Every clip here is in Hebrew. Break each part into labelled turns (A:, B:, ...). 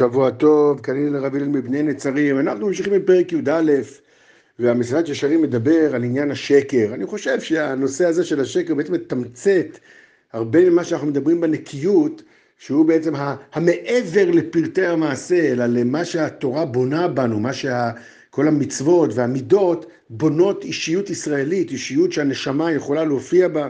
A: שבוע טוב, קנינו לרבי הלל מבני נצרים, אנחנו ממשיכים בפרק י"א והמשרד ישרים מדבר על עניין השקר. אני חושב שהנושא הזה של השקר בעצם מתמצת הרבה ממה שאנחנו מדברים בנקיות, שהוא בעצם המעבר לפרטי המעשה, אלא למה שהתורה בונה בנו, מה שכל המצוות והמידות בונות אישיות ישראלית, אישיות שהנשמה יכולה להופיע בה.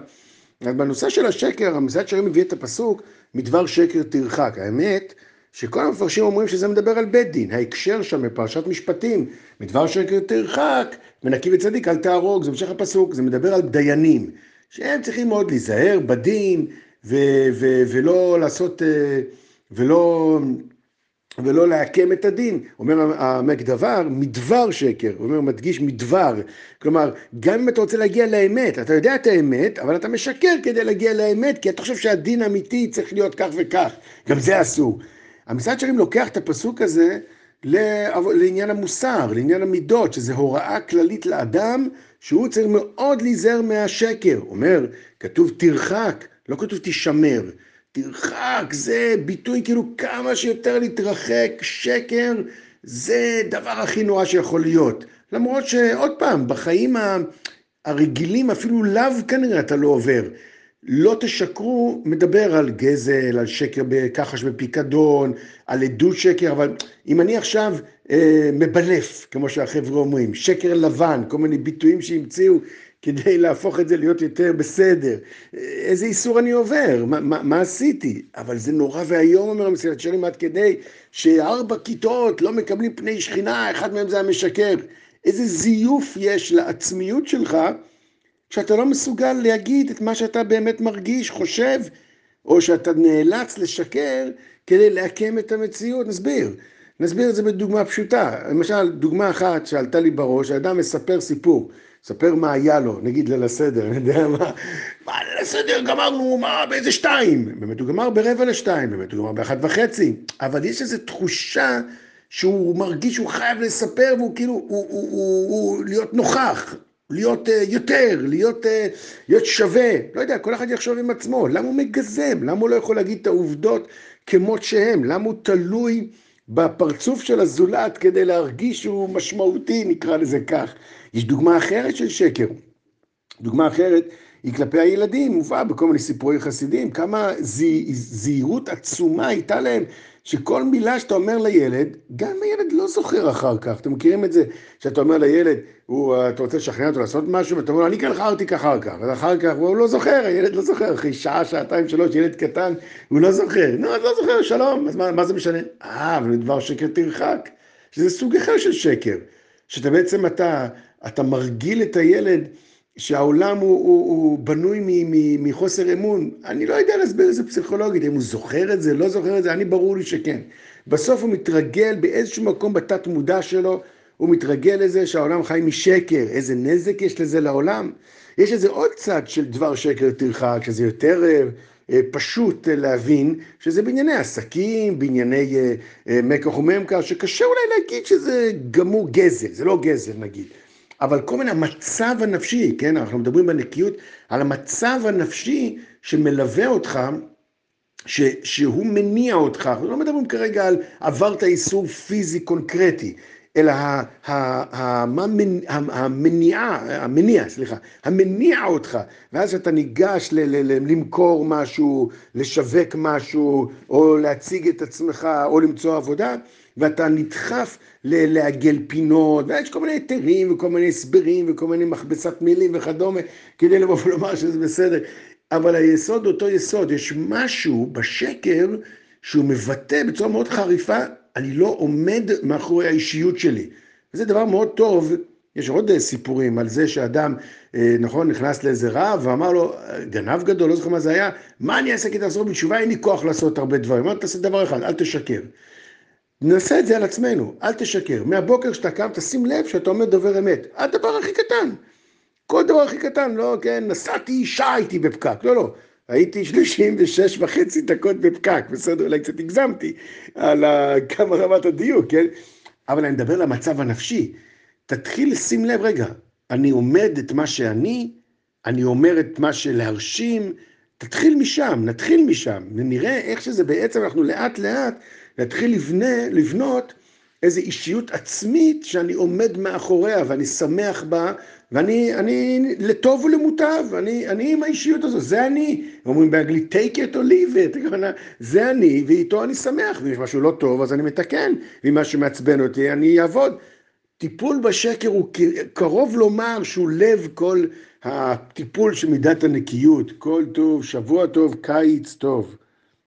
A: אז בנושא של השקר, המשרד ישרים מביא את הפסוק, מדבר שקר תרחק. האמת, שכל המפרשים אומרים שזה מדבר על בית דין, ההקשר שם בפרשת משפטים, מדבר שקר תרחק, ונקי וצדיק אל תהרוג, זה המשך הפסוק, זה מדבר על דיינים, שהם צריכים מאוד להיזהר בדין, ו- ו- ולא לעשות, אה, ולא, ולא לעקם את הדין. אומר העמק דבר, מדבר שקר, הוא אומר, מדגיש מדבר. כלומר, גם אם אתה רוצה להגיע לאמת, אתה יודע את האמת, אבל אתה משקר כדי להגיע לאמת, כי אתה חושב שהדין האמיתי צריך להיות כך וכך, גם זה אסור. המשרד שרים לוקח את הפסוק הזה לעניין המוסר, לעניין המידות, שזה הוראה כללית לאדם, שהוא צריך מאוד להיזהר מהשקר. אומר, כתוב תרחק, לא כתוב תשמר. תרחק, זה ביטוי כאילו כמה שיותר להתרחק, שקר, זה דבר הכי נורא שיכול להיות. למרות שעוד פעם, בחיים הרגילים אפילו לאו כנראה אתה לא עובר. לא תשקרו, מדבר על גזל, על שקר בכחש בפיקדון, על עדות שקר, אבל אם אני עכשיו אה, מבלף, כמו שהחבר'ה אומרים, שקר לבן, כל מיני ביטויים שהמציאו כדי להפוך את זה להיות יותר בסדר, איזה איסור אני עובר, מה, מה, מה עשיתי? אבל זה נורא ואיום, אומר המסילת שרים, עד כדי שארבע כיתות לא מקבלים פני שכינה, אחד מהם זה המשקר. איזה זיוף יש לעצמיות שלך, שאתה לא מסוגל להגיד את מה שאתה באמת מרגיש, חושב, או שאתה נאלץ לשקר כדי לעקם את המציאות. נסביר. נסביר את זה בדוגמה פשוטה. למשל, דוגמה אחת שעלתה לי בראש, האדם מספר סיפור. מספר מה היה לו, נגיד ליל הסדר, אני יודע מה, מה ליל הסדר גמרנו, מה, באיזה שתיים? באמת הוא גמר ברבע לשתיים, באמת הוא גמר באחת וחצי, אבל יש איזו תחושה שהוא מרגיש שהוא חייב לספר והוא כאילו, הוא, הוא, הוא, הוא להיות נוכח, להיות uh, יותר, להיות, uh, להיות שווה, לא יודע, כל אחד יחשוב עם עצמו, למה הוא מגזם? למה הוא לא יכול להגיד את העובדות כמות שהם? למה הוא תלוי בפרצוף של הזולת כדי להרגיש שהוא משמעותי, נקרא לזה כך? יש דוגמה אחרת של שקר. דוגמה אחרת היא כלפי הילדים, מובאה בכל מיני סיפורי חסידים, כמה זהירות עצומה הייתה להם שכל מילה שאתה אומר לילד, גם הילד לא זוכר אחר כך. אתם מכירים את זה, שאתה אומר לילד, הוא, אתה רוצה לשכנע אותו לעשות משהו, ואתה אומר, אני כאן חרתי אחר כך, ואחר כך הוא לא זוכר, הילד לא זוכר, אחרי שעה, שעתיים, שלוש, ילד קטן, הוא לא זוכר. נו, אז לא זוכר, שלום, אז מה, מה זה משנה? אה, אבל דבר שקר תרחק, שזה סוג אחר של שקר, שאתה בעצם, אתה, אתה מרגיל את הילד, שהעולם הוא, הוא, הוא בנוי מ, מ, מחוסר אמון, אני לא יודע להסביר את זה פסיכולוגית, אם הוא זוכר את זה, לא זוכר את זה, אני ברור לי שכן. בסוף הוא מתרגל באיזשהו מקום בתת מודע שלו, הוא מתרגל לזה שהעולם חי משקר, איזה נזק יש לזה לעולם. יש איזה עוד צד של דבר שקר תרחק, שזה יותר אה, פשוט להבין, שזה בענייני עסקים, בענייני אה, אה, מקח וממכר, שקשה אולי להגיד שזה גמור גזל, זה לא גזל נגיד. אבל כל מיני, המצב הנפשי, כן, אנחנו מדברים בנקיות על המצב הנפשי שמלווה אותך, ש, שהוא מניע אותך, אנחנו לא מדברים כרגע על עברת איסור פיזי קונקרטי, אלא המניעה, המניע, סליחה, המניע אותך, ואז אתה ניגש ל, ל, ל, למכור משהו, לשווק משהו, או להציג את עצמך, או למצוא עבודה, ואתה נדחף לעגל פינות, ויש כל מיני היתרים וכל מיני הסברים וכל מיני מכבסת מילים וכדומה, כדי לבוא ולומר שזה בסדר. אבל היסוד אותו יסוד, יש משהו בשקר שהוא מבטא בצורה מאוד חריפה, אני לא עומד מאחורי האישיות שלי. וזה דבר מאוד טוב, יש עוד סיפורים על זה שאדם, אה, נכון, נכנס לאיזה רב ואמר לו, גנב גדול, לא זוכר מה זה היה, מה אני אעשה כדי לעשות בתשובה, אין לי כוח לעשות הרבה דברים. אמר, תעשה דבר אחד, אל תשקר. נעשה את זה על עצמנו, אל תשקר. מהבוקר שאתה קם, תשים לב שאתה עומד דובר אמת. הדבר הכי קטן. כל דבר הכי קטן, לא, כן, נסעתי, שעה הייתי בפקק. לא, לא. הייתי 36 וחצי דקות בפקק, בסדר, אולי קצת הגזמתי על כמה רמת הדיוק, כן? אבל אני מדבר על המצב הנפשי. תתחיל לשים לב, רגע, אני עומד את מה שאני, אני אומר את מה שלהרשים, תתחיל משם, נתחיל משם, ונראה איך שזה בעצם אנחנו לאט לאט להתחיל לבנה, לבנות איזו אישיות עצמית שאני עומד מאחוריה ואני שמח בה ואני אני, לטוב ולמוטב, אני, אני עם האישיות הזו, זה אני. אומרים באנגלית take it or leave it, זה אני ואיתו אני שמח, ואם יש משהו לא טוב אז אני מתקן, ואם משהו מעצבן אותי אני אעבוד. טיפול בשקר הוא קרוב לומר שהוא לב כל הטיפול של מידת הנקיות. כל טוב, שבוע טוב, קיץ טוב.